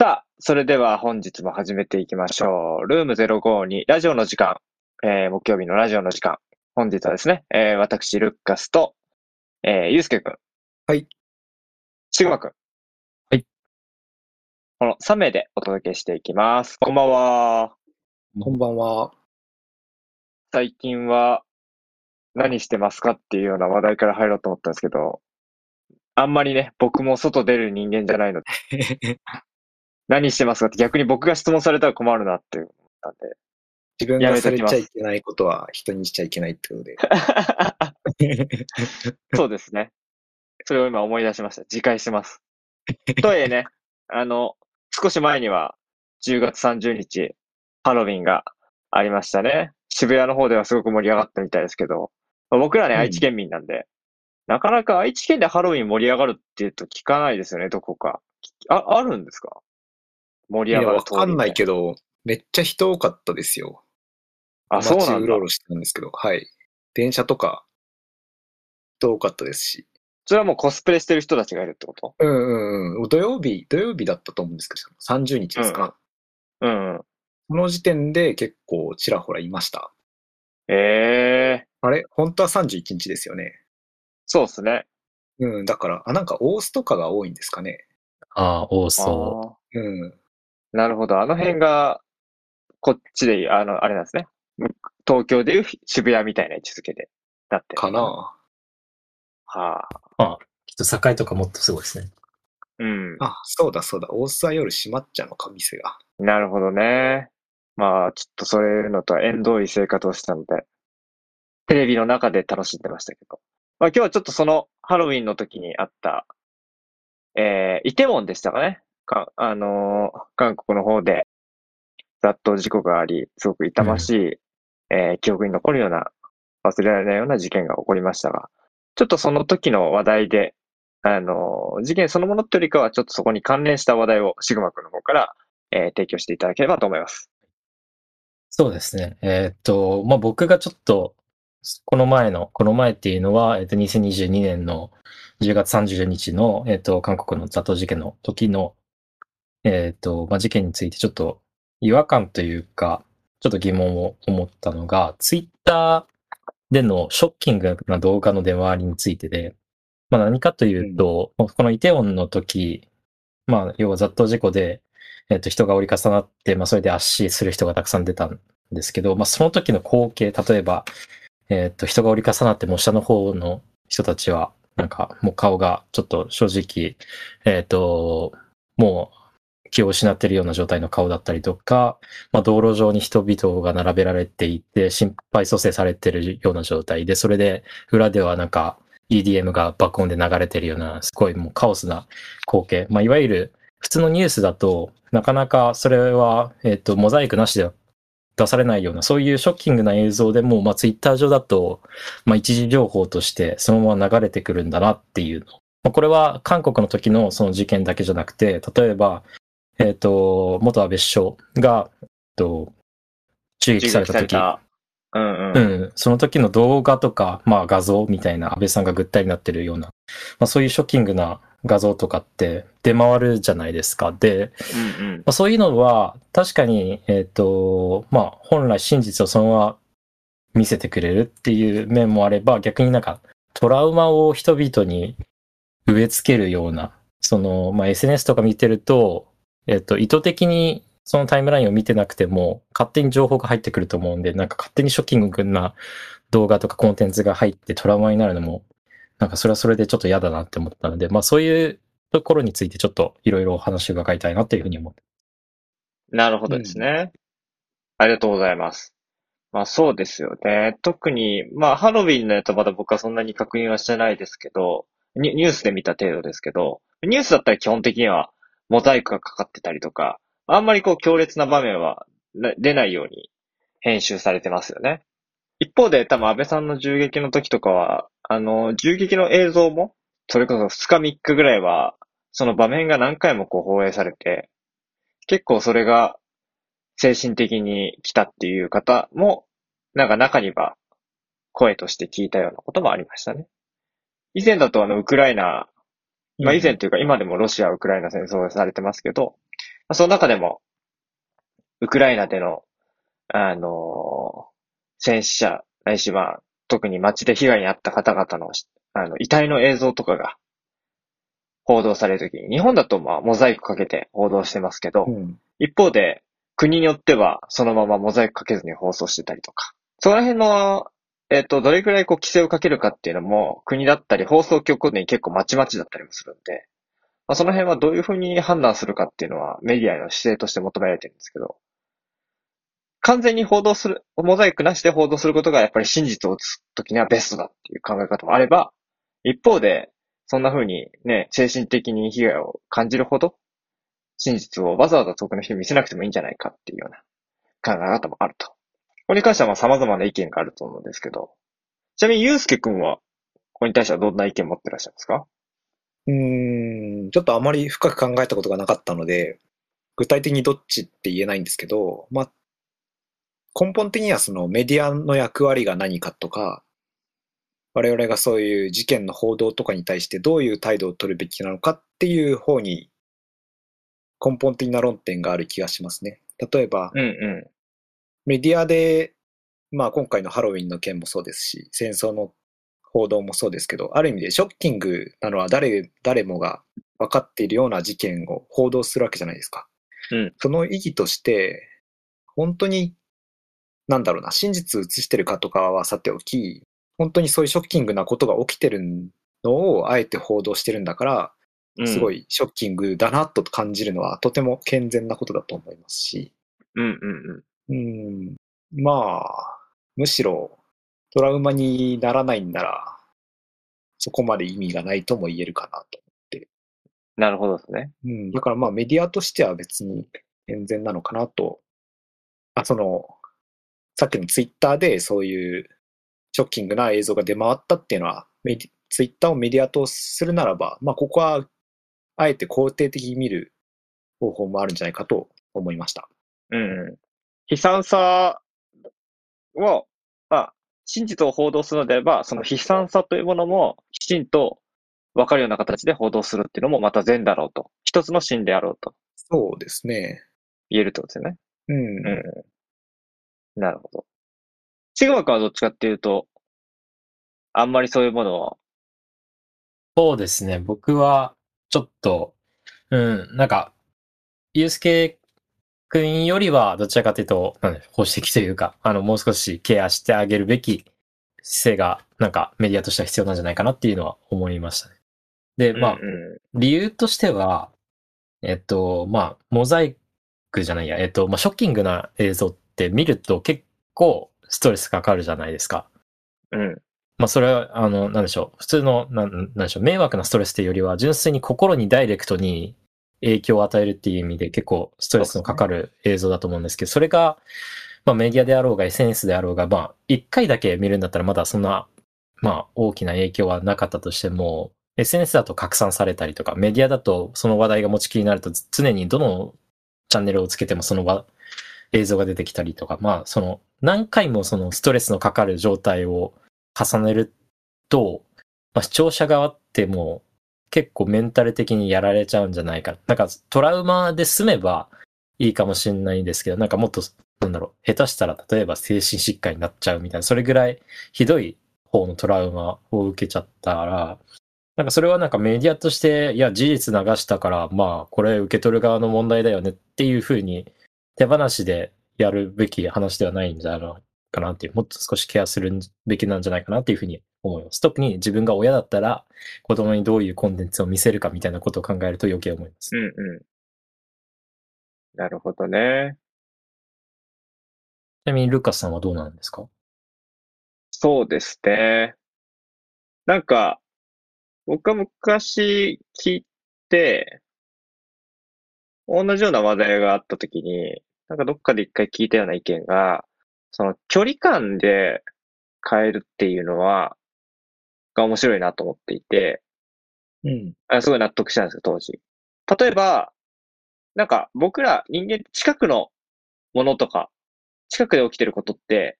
さあ、それでは本日も始めていきましょう。ルーム052ラジオの時間、えー、木曜日のラジオの時間。本日はですね、えー、私、ルッカスと、えー、ゆうすけくん。はい。しぐまくん。はい。この3名でお届けしていきます。こんばんは。こんばんは。最近は何してますかっていうような話題から入ろうと思ったんですけど、あんまりね、僕も外出る人間じゃないので、何してますか？って逆に僕が質問されたら困るなって思ったんで。自分がされちゃいけないことは人にしちゃいけないってことで。そうですね。それを今思い出しました。自戒します。とはいえね、あの、少し前には10月30日、ハロウィンがありましたね。渋谷の方ではすごく盛り上がったみたいですけど、まあ僕らね、うん愛知県民なんで、なかなか愛知県でハロウィン盛り上がるっていうと聞かないですよね、どこか。あ、あるんですか？盛いや、り上がるわかんないど。けど、めっちゃ人多かったですよ。あ、そうなんだ街うろう。ろしてたんですけど、はい。電車とか、人多かったですし。それはもうコスプレしてる人たちがいるってこと？うんうんうん。土曜日、土曜日だったと思うんですけど、30日ですか？うんうん。その時点で結構ちらほらいました。ええあれ？本当は31日ですよね。そうですね。うん、だから、あ、なんかオースとかが多いんですかね。ああ、多あそーうん。なるほど。あの辺が、こっちであの、あれなんですね。東京でいう渋谷みたいな位置づけでなってるかなはあ。あ、きっと栄とかもっとすごいですね。うん。あ、そうだそうだ。大須は夜閉まっちゃうのか、店が。なるほどね。まあ、ちょっとそういうのとは縁遠い生活をしたので、テレビの中で楽しんでましたけど。まあ今日はちょっとそのハロウィンの時にあった、えー、イテウォンでしたかね。か、あのー韓国の方で雑踏事故があり、すごく痛ましい、えー記憶に残るような、忘れられないような事件が起こりましたが、ちょっとその時の話題で、あのー事件そのものというよりかは、ちょっとそこに関連した話題をシグマ君の方から、えー提供していただければと思います。そうですね。えーっと、まあ僕がちょっと、この前の、この前っていうのは、えーっと、2022年の10月30日の、えーっと、韓国の雑踏事件の時の、えーっと、まあ事件についてちょっと違和感というか、ちょっと疑問を思ったのが、ツイッターでのショッキングな動画の出回りについてで、まあ何かというと、このイテウォンの時、まあ要は雑踏事故で、えっと、人が折り重なって、まあ、それで圧死する人がたくさん出たんですけど、まあ、その時の光景、例えば、えっと、人が折り重なって、もう下の方の人たちは、なんか、もう顔がちょっと正直、えっと、もう気を失っているような状態の顔だったりとか、まあ、道路上に人々が並べられていて、心肺蘇生されているような状態で、それで、裏ではなんか、EDM が爆音で流れてるような、すごいもうカオスな光景。まあ、いわゆる、普通のニュースだと、なかなかそれは、えっ、と、モザイクなしでは出されないような、そういうショッキングな映像でも、まあ、ツイッター上だと、まあ、一時情報としてそのまま流れてくるんだなっていうの。これは韓国の時のその事件だけじゃなくて、例えば、えっ、と、元安倍首相が、えっと、襲撃された時、うんうん。うん、その時の動画とか、まあ画像みたいな安倍さんがぐったりになってるような、まあそういうショッキングな画像とかって出回るじゃないですか。で、うんうん。まあ、そういうのは確かに、えっ、と、まあ本来真実をそのまま見せてくれるっていう面もあれば、逆になんかトラウマを人々に植え付けるような、その、まあ SNS とか見てると、えっ、と、意図的にそのタイムラインを見てなくても、勝手に情報が入ってくると思うんで、なんか勝手にショッキングな動画とかコンテンツが入ってトラウマになるのも、なんかそれはそれでちょっと嫌だなって思ったので、まあそういうところについてちょっといろいろお話を伺いたいなっていうふうに思って。なるほどですね。ありがとうございます。まあそうですよね。特に、まあハロウィンのやつはまだ僕はそんなに確認はしてないですけど、ニュースで見た程度ですけど、ニュースだったら基本的にはモザイクがかかってたりとか、あんまりこう強烈な場面は出ないように編集されてますよね。一方で多分安倍さんの銃撃の時とかは、あの、銃撃の映像も、それこそ2日3日ぐらいは、その場面が何回もこう放映されて、結構それが精神的に来たっていう方も、なんか中には声として聞いたようなこともありましたね。以前だとあの、ウクライナ、まあ以前というか今でもロシア、ウクライナ戦争がされてますけど、あその中でも、ウクライナでの、あのー戦死者、ないしは、特に街で被害に遭った方々の、あの、遺体の映像とかが、報道されるときに、日本だとまあ、モザイクかけて報道してますけど、うん。一方で、国によっては、そのままモザイクかけずに放送してたりとか。その辺の、えっ、と、どれくらいこう規制をかけるかっていうのも、国だったり放送局に結構まちまちだったりもするんで、まあ、その辺はどういうふうに判断するかっていうのは、メディアの姿勢として求められてるんですけど、完全に報道する、モザイクなしで報道することがやっぱり真実を映すときにはベストだっていう考え方もあれば、一方で、そんな風にね、精神的に被害を感じるほど、真実をわざわざ遠くの人に見せなくてもいいんじゃないかっていうような考え方もあると。これに関してはまあ様々な意見があると思うんですけど、ちなみにゆうすけくんは、これに対してはどんな意見を持ってらっしゃいますか？うーん、ちょっとあまり深く考えたことがなかったので、具体的にどっちって言えないんですけど、まあ、根本的にはそのメディアの役割が何かとか、我々がそういう事件の報道とかに対してどういう態度を取るべきなのかっていう方に根本的な論点がある気がしますね。例えば、うんうメディアで、まあ今回のハロウィンの件もそうですし、戦争の報道もそうですけど、ある意味でショッキングなのは誰、誰もが分かっているような事件を報道するわけじゃないですか。うんその意義として、本当に、なんだろうな、真実を映してるかとかはさておき、本当にそういうショッキングなことが起きてるのをあえて報道してるんだから、ん。すごい。いショッキングだなと感じるのはとても健全なことだと思いますし、うんうんうん。うん、まあ、むしろトラウマにならないんなら、そこまで意味がないとも言えるかなと。なるほどですね。うん、だからまあメディアとしては別に健全なのかなと。あ、その、さっきのツイッターでそういうショッキングな映像が出回ったっていうのは、メディツイッターをメディアとするならば、まあここはあえて肯定的に見る方法もあるんじゃないかと思いました。うんうん。悲惨さを、まあ、真実を報道するのであれば、その悲惨さというものもきちんと分かるような形で報道するっていうのもまた善だろうと。一つの真であろうとそうですね。言えるってことですよね。うん。うん。なるほど。シグマ君はどっちかっていうと、あんまりそういうものを、そうですね。僕は、ちょっと、うん、なんか、ゆうすけくんよりは、どちらかというと、なんだ保守的というか、あの、もう少しケアしてあげるべき姿勢が、なんか、メディアとしては必要なんじゃないかなっていうのは思いましたね。で、まあ、うんうん理由としては、えっと、まあ、モザイクじゃないや、えっと、まあ、ショッキングな映像って見ると結構ストレスかかるじゃないですか。うん。まあ、それは、あの、なんでしょう。普通の、なん、なんでしょう。迷惑なストレスっていうよりは、純粋に心にダイレクトに影響を与えるっていう意味で結構ストレスのかかる映像だと思うんですけど、それが、まあ、メディアであろうが SNS であろうが、まあ、一回だけ見るんだったらまだそんな、まあ、大きな影響はなかったとしても、SNS だと拡散されたりとか、メディアだとその話題が持ちきりになると常にどのチャンネルをつけてもその映像が出てきたりとか、まあ、その何回もそのストレスのかかる状態を重ねると、まあ、視聴者側ってもう結構メンタル的にやられちゃうんじゃないか。なんかトラウマで済めばいいかもしれないんですけど、なんかもっと、なんだろう、下手したら例えば精神疾患になっちゃうみたいな、それぐらいひどい方のトラウマを受けちゃったら、なんかそれはなんかメディアとして、いや事実流したから、まあこれ受け取る側の問題だよねっていうふうに手放しでやるべき話ではないんじゃないかなっていう、もっと少しケアするべきなんじゃないかなっていうふうに思います。特に自分が親だったら子供にどういうコンテンツを見せるかみたいなことを考えると余計思います。うんうん。なるほどね。ちなみにルカスさんはどうなんですか？そうですね。なんか、僕は昔聞いて、同じような話題があったときに、なんかどっかで一回聞いたような意見が、その距離感で変えるっていうのは、が面白いなと思っていて、うん。あすごい納得したんですよ、当時。例えば、なんか僕ら人間近くのものとか、近くで起きてることって、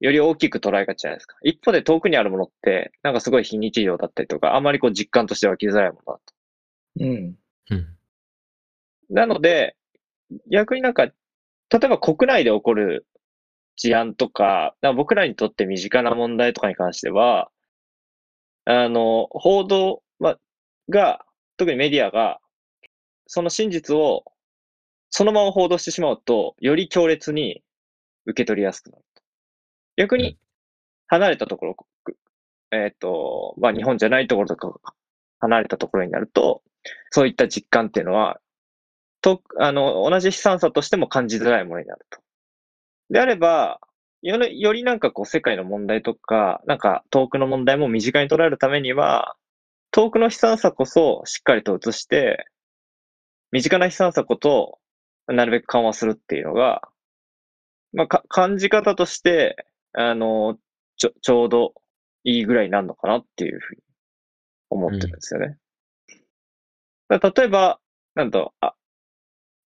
より大きく捉えがちじゃないですか。一方で遠くにあるものって、なんかすごい非日常だったりとか、あまりこう実感として湧きづらいものだと。うん。うん。なので、逆になんか、例えば国内で起こる事案とか、か僕らにとって身近な問題とかに関しては、あの、報道、ま、が、特にメディアが、その真実をそのまま報道してしまうと、より強烈に受け取りやすくなると。逆に、離れたところ、えっ、と、まあ、日本じゃないところとか、離れたところになると、そういった実感っていうのは、と、あの、同じ悲惨さとしても感じづらいものになると。であれば、より、よりなんかこう世界の問題とか、なんか遠くの問題も身近に捉えるためには、遠くの悲惨さこそしっかりと映して、身近な悲惨さことなるべく緩和するっていうのが、まあ、か、感じ方として、あの、ちょ、ちょうどいいぐらいになるのかなっていうふうに思ってるんですよね。うん、例えば、なんと、あ、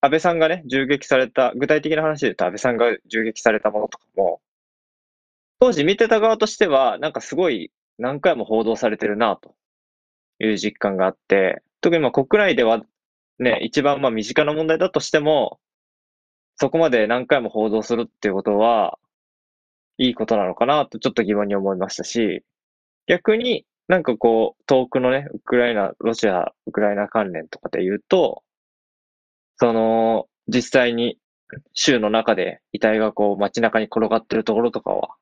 安倍さんがね、銃撃された、具体的な話で言うと安倍さんが銃撃されたものとかも、当時見てた側としては、なんかすごい何回も報道されてるなと。いう実感があって、特にまあ国内ではね、一番まあ身近な問題だとしても、そこまで何回も報道するっていうことは、いいことなのかなとちょっと疑問に思いましたし、逆になんかこう、遠くのね、ウクライナ、ロシア、ウクライナ関連とかで言うと、その、実際に州の中で遺体がこう街中に転がってるところとかは、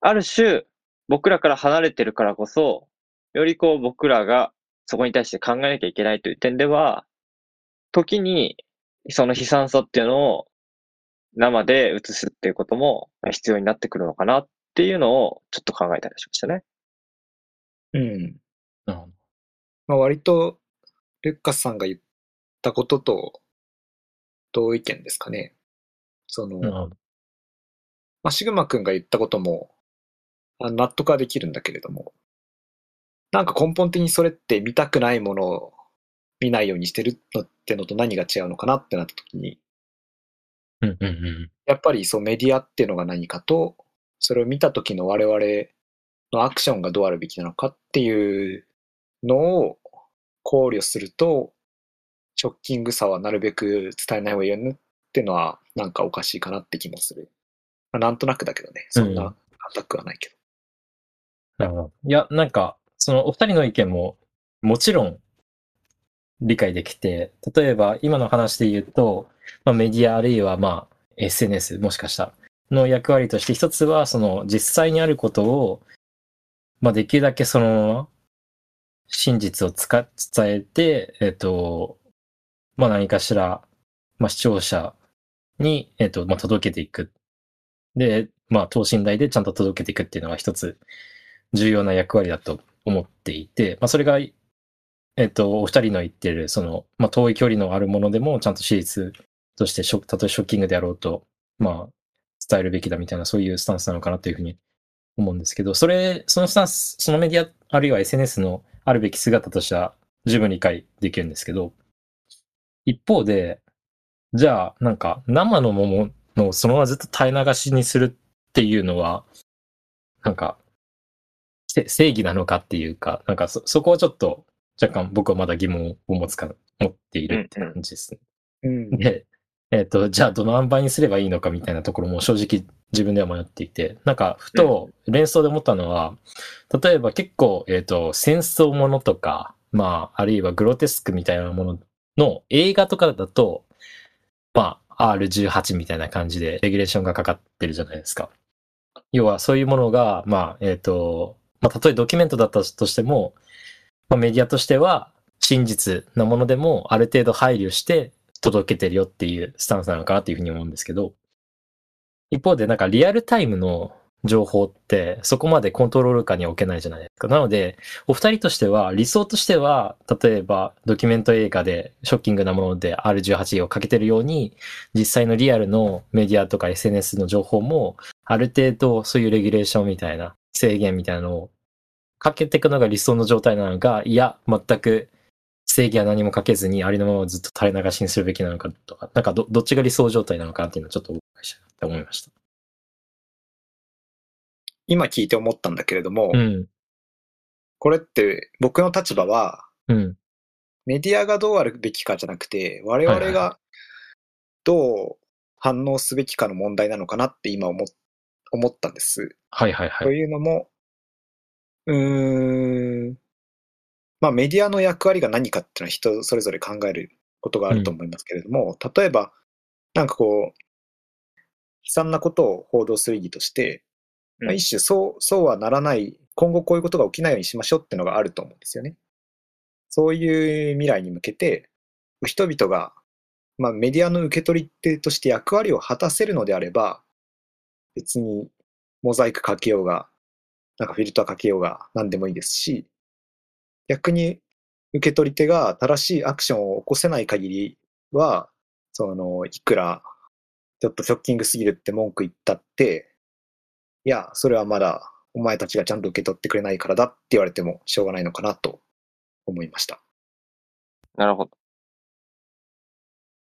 ある種、僕らから離れてるからこそ、よりこう僕らがそこに対して考えなきゃいけないという点では、時にその悲惨さっていうのを生で映すっていうことも必要になってくるのかなっていうのをちょっと考えたりしましたね。うん。まあ、割と、ルッカスさんが言ったことと同意見ですかね。その、まあ、シグマ君が言ったことも、納得はできるんだけれども、なんか根本的にそれって見たくないものを見ないようにしてるのってのと何が違うのかなってなった時に、うんうんうん、やっぱりそうメディアっていうのが何かと、それを見た時の我々のアクションがどうあるべきなのかっていうのを考慮すると、ショッキングさはなるべく伝えない方がいいよねっていうのはなんかおかしいかなって気もする。まあ、なんとなくだけどね、そんなアタックはないけど。なるほど。いや、なんか、そのお二人の意見ももちろん理解できて、例えば今の話で言うと、まあ、メディアあるいはまあ SNS もしかしたらの役割として一つはその実際にあることを、まあ、できるだけその真実を伝えて、えっ、と、まあ何かしら、まあ視聴者に、えっ、と、まあ届けていく。で、まあ等身大でちゃんと届けていくっていうのが一つ重要な役割だと思っていて、まあそれがえっと、お二人の言ってる、その、まあ、遠い距離のあるものでも、ちゃんと史実として、たとえショッキングであろうと、まあ、伝えるべきだみたいな、そういうスタンスなのかなというふうに思うんですけど、それ、そのスタンス、そのメディア、あるいは SNS のあるべき姿としては十分理解できるんですけど、一方で、じゃあ、なんか、生の桃のそのままずっと垂れ流しにするっていうのは、なんか、正義なのかっていうか、なんかそ、そこはちょっと若干僕はまだ疑問を持つか、持っているって感じですね。うん、で、えっ、ー、と、じゃあどの塩梅にすればいいのかみたいなところも正直自分では迷っていて、なんかふと連想で思ったのは、例えば結構、えっ、ー、と、戦争ものとか、まあ、あるいはグロテスクみたいなものの映画とかだと、まあ、R18 みたいな感じでレギュレーションがかかってるじゃないですか。要はそういうものが、まあ、えっ、ー、と、まあ、たとえドキュメントだったとしても、まあ、メディアとしては真実なものでもある程度配慮して届けてるよっていうスタンスなのかなっていうふうに思うんですけど、一方でなんかリアルタイムの情報ってそこまでコントロール下に置けないじゃないですか。なので、お二人としては、理想としては、例えばドキュメント映画でショッキングなもので R18 をかけてるように、実際のリアルのメディアとか SNS の情報も、ある程度そういうレギュレーションみたいな制限みたいなのをかけていくのが理想の状態なのか、いや、全く正義は何もかけずにありのままずっと垂れ流しにするべきなのかとか、なんかどどっちが理想状態なのかっていうのはちょっとお伺いしたいと思いました。今聞いて思ったんだけれども、うん、これって僕の立場は、うん、メディアがどうあるべきかじゃなくて、我々がどう反応すべきかの問題なのかなって今思思ったんです。はいはいはい。というのも、うーん、まあメディアの役割が何かっていうのは人それぞれ考えることがあると思いますけれども、例えば、なんかこう、悲惨なことを報道する意義として、まあうん一種そう、そうはならない、今後こういうことが起きないようにしましょうっていうのがあると思うんですよね。そういう未来に向けて、人々が、まあメディアの受け取り手として役割を果たせるのであれば、別にモザイクかけようが、なんかフィルターかけようが何でもいいですし、逆に受け取り手が正しいアクションを起こせない限りは、その、いくらちょっとショッキングすぎるって文句言ったって、いや、それはまだお前たちがちゃんと受け取ってくれないからだって言われてもしょうがないのかなと思いました。なるほど。